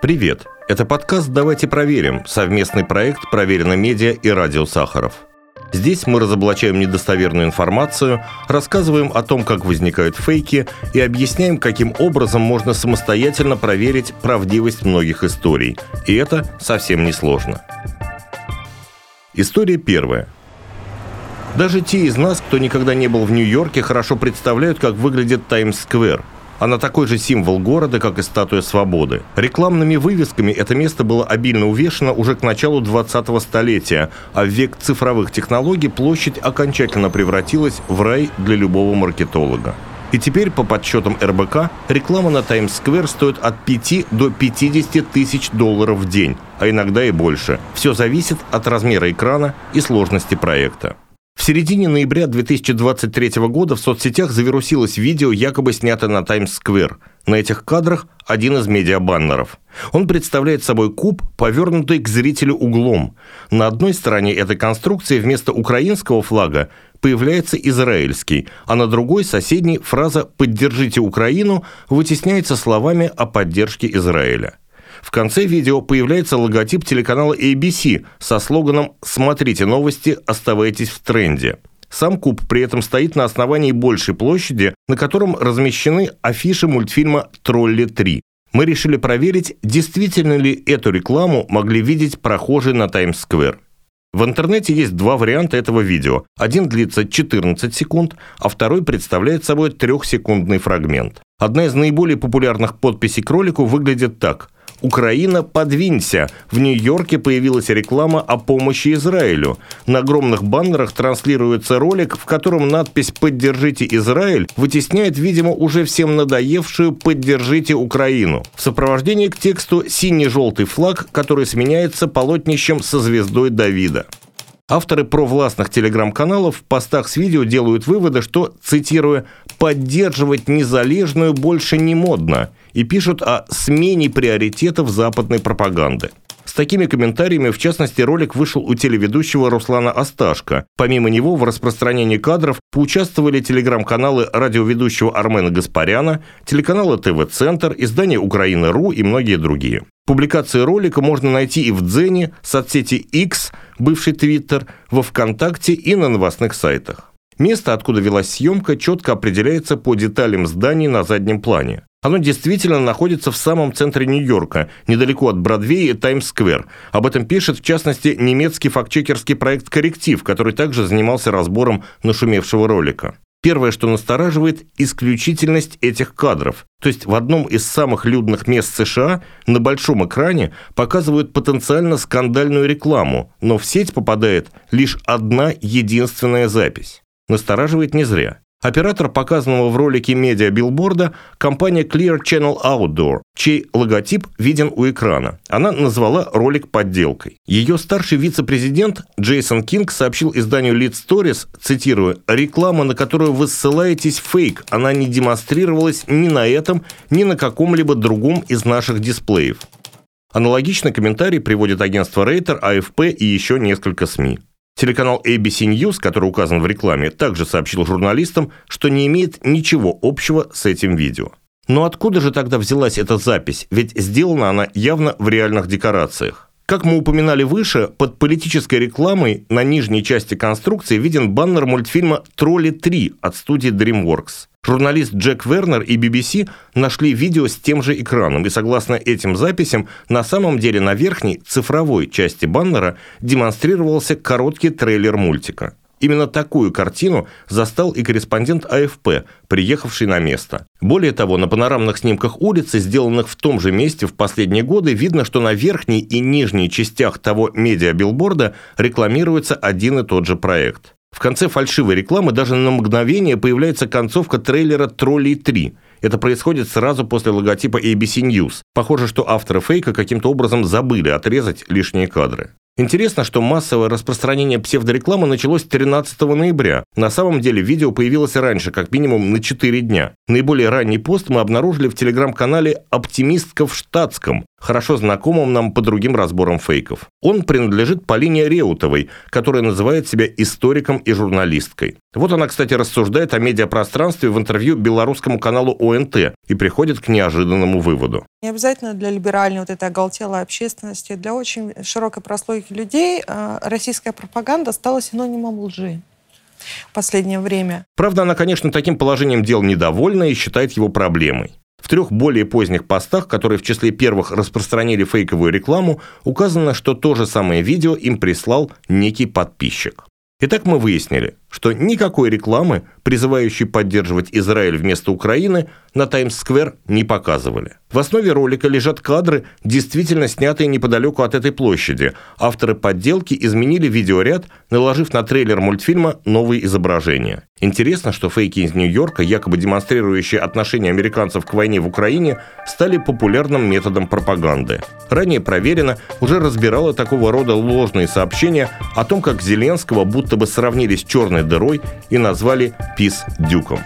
Привет! Это подкаст «Давайте проверим» – совместный проект «Проверено медиа» и «Радио Сахаров». Здесь мы разоблачаем недостоверную информацию, рассказываем о том, как возникают фейки и объясняем, каким образом можно самостоятельно проверить правдивость многих историй. И это совсем не сложно. История первая. Даже те из нас, кто никогда не был в Нью-Йорке, хорошо представляют, как выглядит Таймс-сквер – она такой же символ города, как и статуя свободы. Рекламными вывесками это место было обильно увешано уже к началу 20-го столетия, а в век цифровых технологий площадь окончательно превратилась в рай для любого маркетолога. И теперь, по подсчетам РБК, реклама на Таймс-сквер стоит от 5 до 50 тысяч долларов в день, а иногда и больше. Все зависит от размера экрана и сложности проекта. В середине ноября 2023 года в соцсетях завирусилось видео, якобы снятое на Таймс-сквер. На этих кадрах один из медиабаннеров. Он представляет собой куб, повернутый к зрителю углом. На одной стороне этой конструкции вместо украинского флага появляется израильский, а на другой соседней фраза «Поддержите Украину» вытесняется словами о поддержке Израиля. В конце видео появляется логотип телеканала ABC со слоганом «Смотрите новости, оставайтесь в тренде». Сам куб при этом стоит на основании большей площади, на котором размещены афиши мультфильма «Тролли 3». Мы решили проверить, действительно ли эту рекламу могли видеть прохожие на Таймс-сквер. В интернете есть два варианта этого видео. Один длится 14 секунд, а второй представляет собой трехсекундный фрагмент. Одна из наиболее популярных подписей к ролику выглядит так – «Украина, подвинься!» В Нью-Йорке появилась реклама о помощи Израилю. На огромных баннерах транслируется ролик, в котором надпись «Поддержите Израиль» вытесняет, видимо, уже всем надоевшую «Поддержите Украину». В сопровождении к тексту синий-желтый флаг, который сменяется полотнищем со звездой Давида. Авторы провластных телеграм-каналов в постах с видео делают выводы, что, цитируя, «поддерживать незалежную больше не модно» и пишут о смене приоритетов западной пропаганды. С такими комментариями, в частности, ролик вышел у телеведущего Руслана Асташко. Помимо него в распространении кадров поучаствовали телеграм-каналы радиоведущего Армена Гаспаряна, телеканалы ТВ-центр, издание «Украина.ру» и многие другие. Публикации ролика можно найти и в Дзене, соцсети X, бывший Твиттер, во Вконтакте и на новостных сайтах. Место, откуда велась съемка, четко определяется по деталям зданий на заднем плане. Оно действительно находится в самом центре Нью-Йорка, недалеко от Бродвея и Таймс-сквер. Об этом пишет, в частности, немецкий фактчекерский проект «Корректив», который также занимался разбором нашумевшего ролика. Первое, что настораживает – исключительность этих кадров. То есть в одном из самых людных мест США на большом экране показывают потенциально скандальную рекламу, но в сеть попадает лишь одна единственная запись. Настораживает не зря. Оператор показанного в ролике медиа-билборда – компания Clear Channel Outdoor, чей логотип виден у экрана. Она назвала ролик подделкой. Ее старший вице-президент Джейсон Кинг сообщил изданию Lead Stories, цитируя, «Реклама, на которую вы ссылаетесь, фейк. Она не демонстрировалась ни на этом, ни на каком-либо другом из наших дисплеев». Аналогичный комментарий приводит агентство Рейтер, АФП и еще несколько СМИ. Телеканал ABC News, который указан в рекламе, также сообщил журналистам, что не имеет ничего общего с этим видео. Но откуда же тогда взялась эта запись? Ведь сделана она явно в реальных декорациях. Как мы упоминали выше, под политической рекламой на нижней части конструкции виден баннер мультфильма «Тролли 3» от студии DreamWorks. Журналист Джек Вернер и BBC нашли видео с тем же экраном, и согласно этим записям, на самом деле на верхней цифровой части баннера демонстрировался короткий трейлер мультика. Именно такую картину застал и корреспондент АФП, приехавший на место. Более того, на панорамных снимках улицы, сделанных в том же месте в последние годы, видно, что на верхней и нижней частях того медиабилборда рекламируется один и тот же проект. В конце фальшивой рекламы даже на мгновение появляется концовка трейлера «Троллей 3», это происходит сразу после логотипа ABC News. Похоже, что авторы фейка каким-то образом забыли отрезать лишние кадры. Интересно, что массовое распространение псевдорекламы началось 13 ноября. На самом деле видео появилось раньше, как минимум на 4 дня. Наиболее ранний пост мы обнаружили в телеграм-канале «Оптимистка в штатском». Хорошо знакомым нам по другим разборам фейков. Он принадлежит Полине Реутовой, которая называет себя историком и журналисткой. Вот она, кстати, рассуждает о медиапространстве в интервью белорусскому каналу ОНТ и приходит к неожиданному выводу. Не обязательно для либеральной вот этой оголтелой общественности, для очень широкой прослойки людей э, российская пропаганда стала синонимом лжи в последнее время. Правда, она, конечно, таким положением дел недовольна и считает его проблемой. В трех более поздних постах, которые в числе первых распространили фейковую рекламу, указано, что то же самое видео им прислал некий подписчик. Итак, мы выяснили, что никакой рекламы, призывающей поддерживать Израиль вместо Украины, на Таймс-сквер не показывали. В основе ролика лежат кадры, действительно снятые неподалеку от этой площади. Авторы подделки изменили видеоряд, наложив на трейлер мультфильма новые изображения. Интересно, что фейки из Нью-Йорка, якобы демонстрирующие отношение американцев к войне в Украине, стали популярным методом пропаганды. Ранее проверено, уже разбирало такого рода ложные сообщения о том, как Зеленского будто бы сравнили с черной дырой и назвали «пис дюком».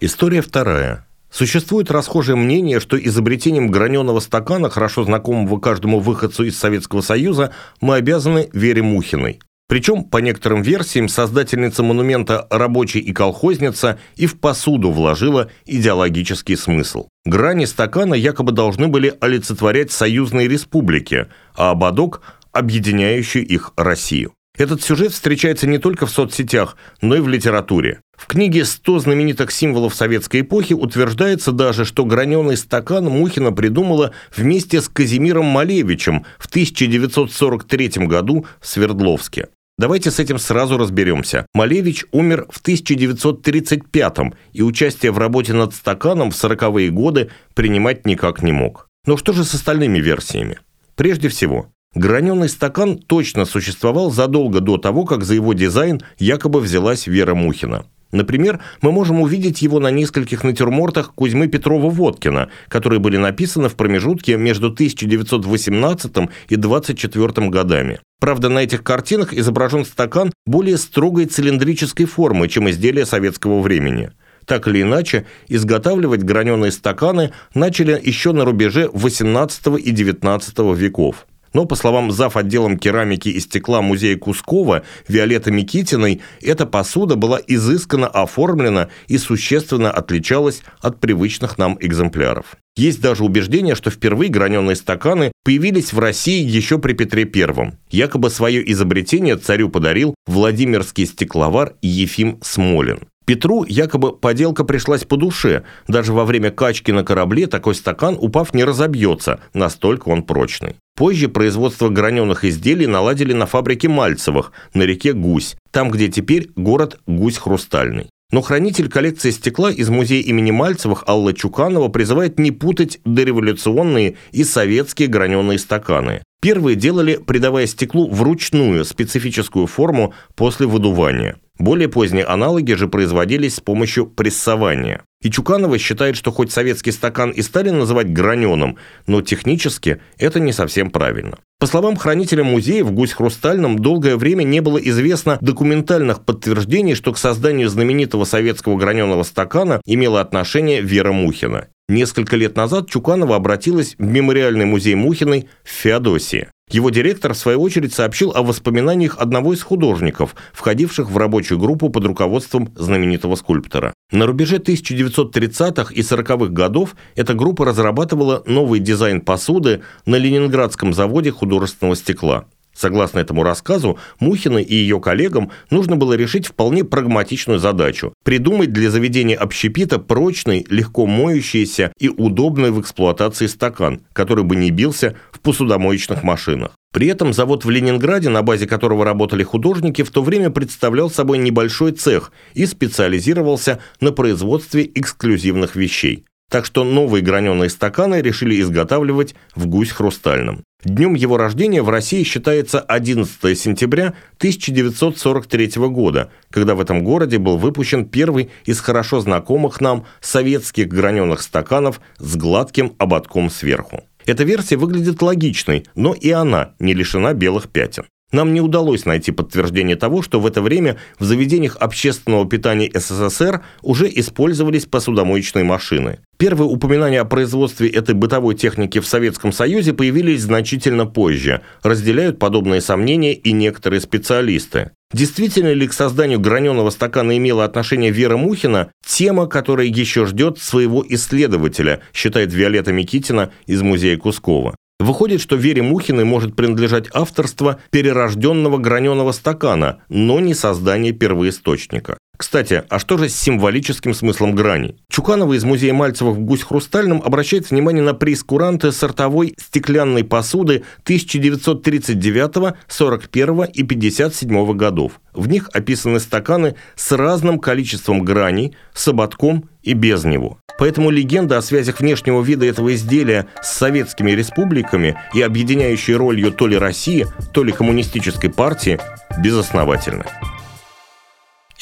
История вторая. Существует расхожее мнение, что изобретением граненого стакана, хорошо знакомого каждому выходцу из Советского Союза, мы обязаны Вере Мухиной. Причем, по некоторым версиям, создательница монумента «Рабочий и колхозница» и в посуду вложила идеологический смысл. Грани стакана якобы должны были олицетворять союзные республики, а ободок – объединяющую их Россию. Этот сюжет встречается не только в соцсетях, но и в литературе. В книге «100 знаменитых символов советской эпохи» утверждается даже, что граненый стакан Мухина придумала вместе с Казимиром Малевичем в 1943 году в Свердловске. Давайте с этим сразу разберемся. Малевич умер в 1935 и участие в работе над стаканом в 40-е годы принимать никак не мог. Но что же с остальными версиями? Прежде всего, Граненый стакан точно существовал задолго до того, как за его дизайн якобы взялась Вера Мухина. Например, мы можем увидеть его на нескольких натюрмортах Кузьмы Петрова-Водкина, которые были написаны в промежутке между 1918 и 24 годами. Правда, на этих картинах изображен стакан более строгой цилиндрической формы, чем изделия советского времени. Так или иначе, изготавливать граненые стаканы начали еще на рубеже 18 и 19 веков. Но, по словам зав. отделом керамики и стекла музея Кускова Виолетты Микитиной, эта посуда была изысканно оформлена и существенно отличалась от привычных нам экземпляров. Есть даже убеждение, что впервые граненые стаканы появились в России еще при Петре I. Якобы свое изобретение царю подарил Владимирский стекловар Ефим Смолин. Петру якобы поделка пришлась по душе. Даже во время качки на корабле такой стакан, упав, не разобьется, настолько он прочный. Позже производство граненых изделий наладили на фабрике Мальцевых на реке Гусь, там, где теперь город Гусь Хрустальный. Но хранитель коллекции стекла из музея имени Мальцевых Алла Чуканова призывает не путать дореволюционные и советские граненые стаканы. Первые делали, придавая стеклу вручную специфическую форму после выдувания. Более поздние аналоги же производились с помощью прессования. И Чуканова считает, что хоть советский стакан и стали называть граненым, но технически это не совсем правильно. По словам хранителя музея, в «Гусь Хрустальном» долгое время не было известно документальных подтверждений, что к созданию знаменитого советского граненого стакана имела отношение Вера Мухина. Несколько лет назад Чуканова обратилась в мемориальный музей Мухиной в Феодосии. Его директор, в свою очередь, сообщил о воспоминаниях одного из художников, входивших в рабочую группу под руководством знаменитого скульптора. На рубеже 1930-х и 40-х годов эта группа разрабатывала новый дизайн посуды на Ленинградском заводе художественного стекла. Согласно этому рассказу, Мухиной и ее коллегам нужно было решить вполне прагматичную задачу – придумать для заведения общепита прочный, легко моющийся и удобный в эксплуатации стакан, который бы не бился посудомоечных машинах. При этом завод в Ленинграде, на базе которого работали художники, в то время представлял собой небольшой цех и специализировался на производстве эксклюзивных вещей. Так что новые граненые стаканы решили изготавливать в гусь хрустальном. Днем его рождения в России считается 11 сентября 1943 года, когда в этом городе был выпущен первый из хорошо знакомых нам советских граненых стаканов с гладким ободком сверху. Эта версия выглядит логичной, но и она не лишена белых пятен. Нам не удалось найти подтверждение того, что в это время в заведениях общественного питания СССР уже использовались посудомоечные машины. Первые упоминания о производстве этой бытовой техники в Советском Союзе появились значительно позже. Разделяют подобные сомнения и некоторые специалисты. Действительно ли к созданию граненого стакана имела отношение Вера Мухина, тема, которая еще ждет своего исследователя, считает Виолетта Микитина из музея Кускова. Выходит, что Вере Мухиной может принадлежать авторство перерожденного граненого стакана, но не создание первоисточника. Кстати, а что же с символическим смыслом грани? Чуканова из музея Мальцева в Гусь Хрустальном обращает внимание на прейскуранты сортовой стеклянной посуды 1939, 41 и 57 годов. В них описаны стаканы с разным количеством граней, с ободком и без него. Поэтому легенда о связях внешнего вида этого изделия с советскими республиками и объединяющей ролью то ли России, то ли коммунистической партии безосновательна.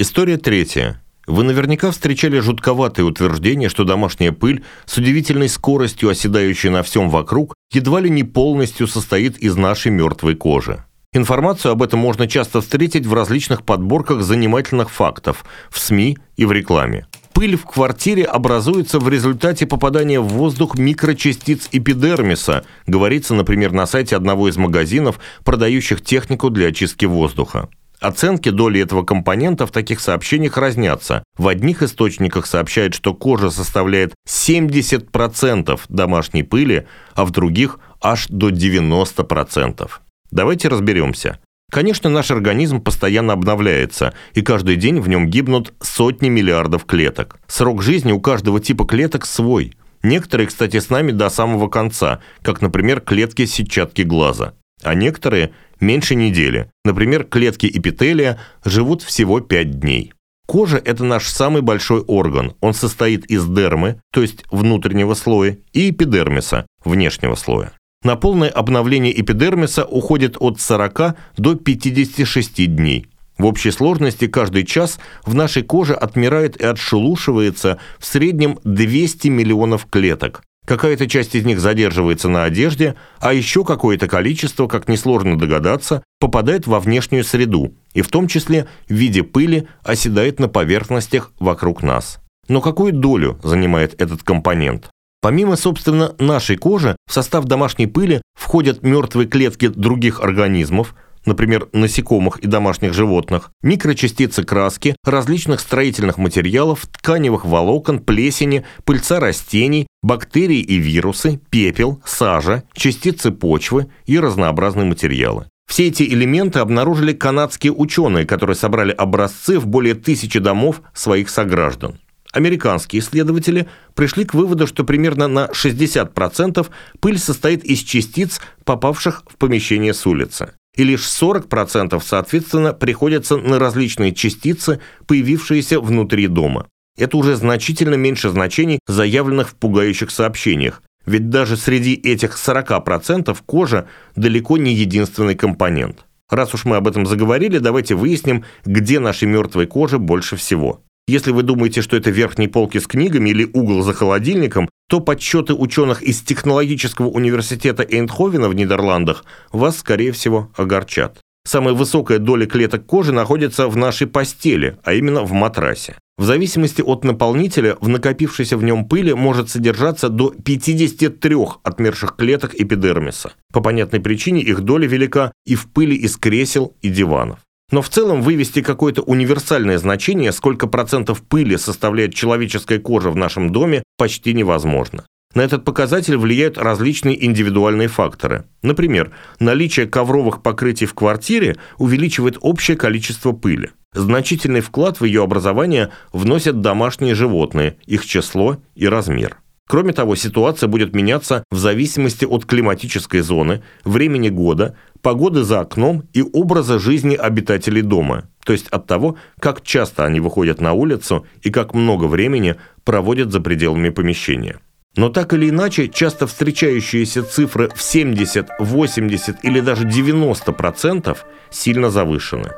История третья. Вы наверняка встречали жутковатые утверждения, что домашняя пыль с удивительной скоростью, оседающая на всем вокруг, едва ли не полностью состоит из нашей мертвой кожи. Информацию об этом можно часто встретить в различных подборках занимательных фактов, в СМИ и в рекламе. Пыль в квартире образуется в результате попадания в воздух микрочастиц эпидермиса, говорится, например, на сайте одного из магазинов, продающих технику для очистки воздуха. Оценки доли этого компонента в таких сообщениях разнятся. В одних источниках сообщают, что кожа составляет 70% домашней пыли, а в других аж до 90%. Давайте разберемся. Конечно, наш организм постоянно обновляется, и каждый день в нем гибнут сотни миллиардов клеток. Срок жизни у каждого типа клеток свой. Некоторые, кстати, с нами до самого конца, как, например, клетки сетчатки глаза. А некоторые меньше недели. Например, клетки эпителия живут всего 5 дней. Кожа – это наш самый большой орган. Он состоит из дермы, то есть внутреннего слоя, и эпидермиса, внешнего слоя. На полное обновление эпидермиса уходит от 40 до 56 дней. В общей сложности каждый час в нашей коже отмирает и отшелушивается в среднем 200 миллионов клеток. Какая-то часть из них задерживается на одежде, а еще какое-то количество, как несложно догадаться, попадает во внешнюю среду, и в том числе в виде пыли оседает на поверхностях вокруг нас. Но какую долю занимает этот компонент? Помимо, собственно, нашей кожи, в состав домашней пыли входят мертвые клетки других организмов, например, насекомых и домашних животных, микрочастицы краски, различных строительных материалов, тканевых волокон, плесени, пыльца растений, бактерии и вирусы, пепел, сажа, частицы почвы и разнообразные материалы. Все эти элементы обнаружили канадские ученые, которые собрали образцы в более тысячи домов своих сограждан. Американские исследователи пришли к выводу, что примерно на 60% пыль состоит из частиц, попавших в помещение с улицы и лишь 40% соответственно приходятся на различные частицы, появившиеся внутри дома. Это уже значительно меньше значений, заявленных в пугающих сообщениях, ведь даже среди этих 40% кожа далеко не единственный компонент. Раз уж мы об этом заговорили, давайте выясним, где нашей мертвой кожи больше всего. Если вы думаете, что это верхние полки с книгами или угол за холодильником, то подсчеты ученых из Технологического университета Эйндховена в Нидерландах вас, скорее всего, огорчат. Самая высокая доля клеток кожи находится в нашей постели, а именно в матрасе. В зависимости от наполнителя, в накопившейся в нем пыли может содержаться до 53 отмерших клеток эпидермиса. По понятной причине их доля велика и в пыли из кресел и диванов. Но в целом вывести какое-то универсальное значение, сколько процентов пыли составляет человеческая кожа в нашем доме, почти невозможно. На этот показатель влияют различные индивидуальные факторы. Например, наличие ковровых покрытий в квартире увеличивает общее количество пыли. Значительный вклад в ее образование вносят домашние животные, их число и размер. Кроме того, ситуация будет меняться в зависимости от климатической зоны, времени года, погоды за окном и образа жизни обитателей дома, то есть от того, как часто они выходят на улицу и как много времени проводят за пределами помещения. Но так или иначе, часто встречающиеся цифры в 70, 80 или даже 90% сильно завышены.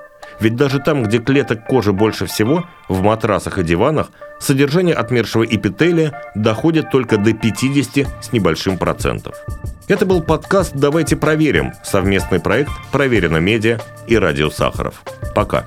Ведь даже там, где клеток кожи больше всего, в матрасах и диванах, содержание отмершего эпителия доходит только до 50 с небольшим процентов. Это был подкаст «Давайте проверим» совместный проект «Проверено медиа» и «Радио Сахаров». Пока.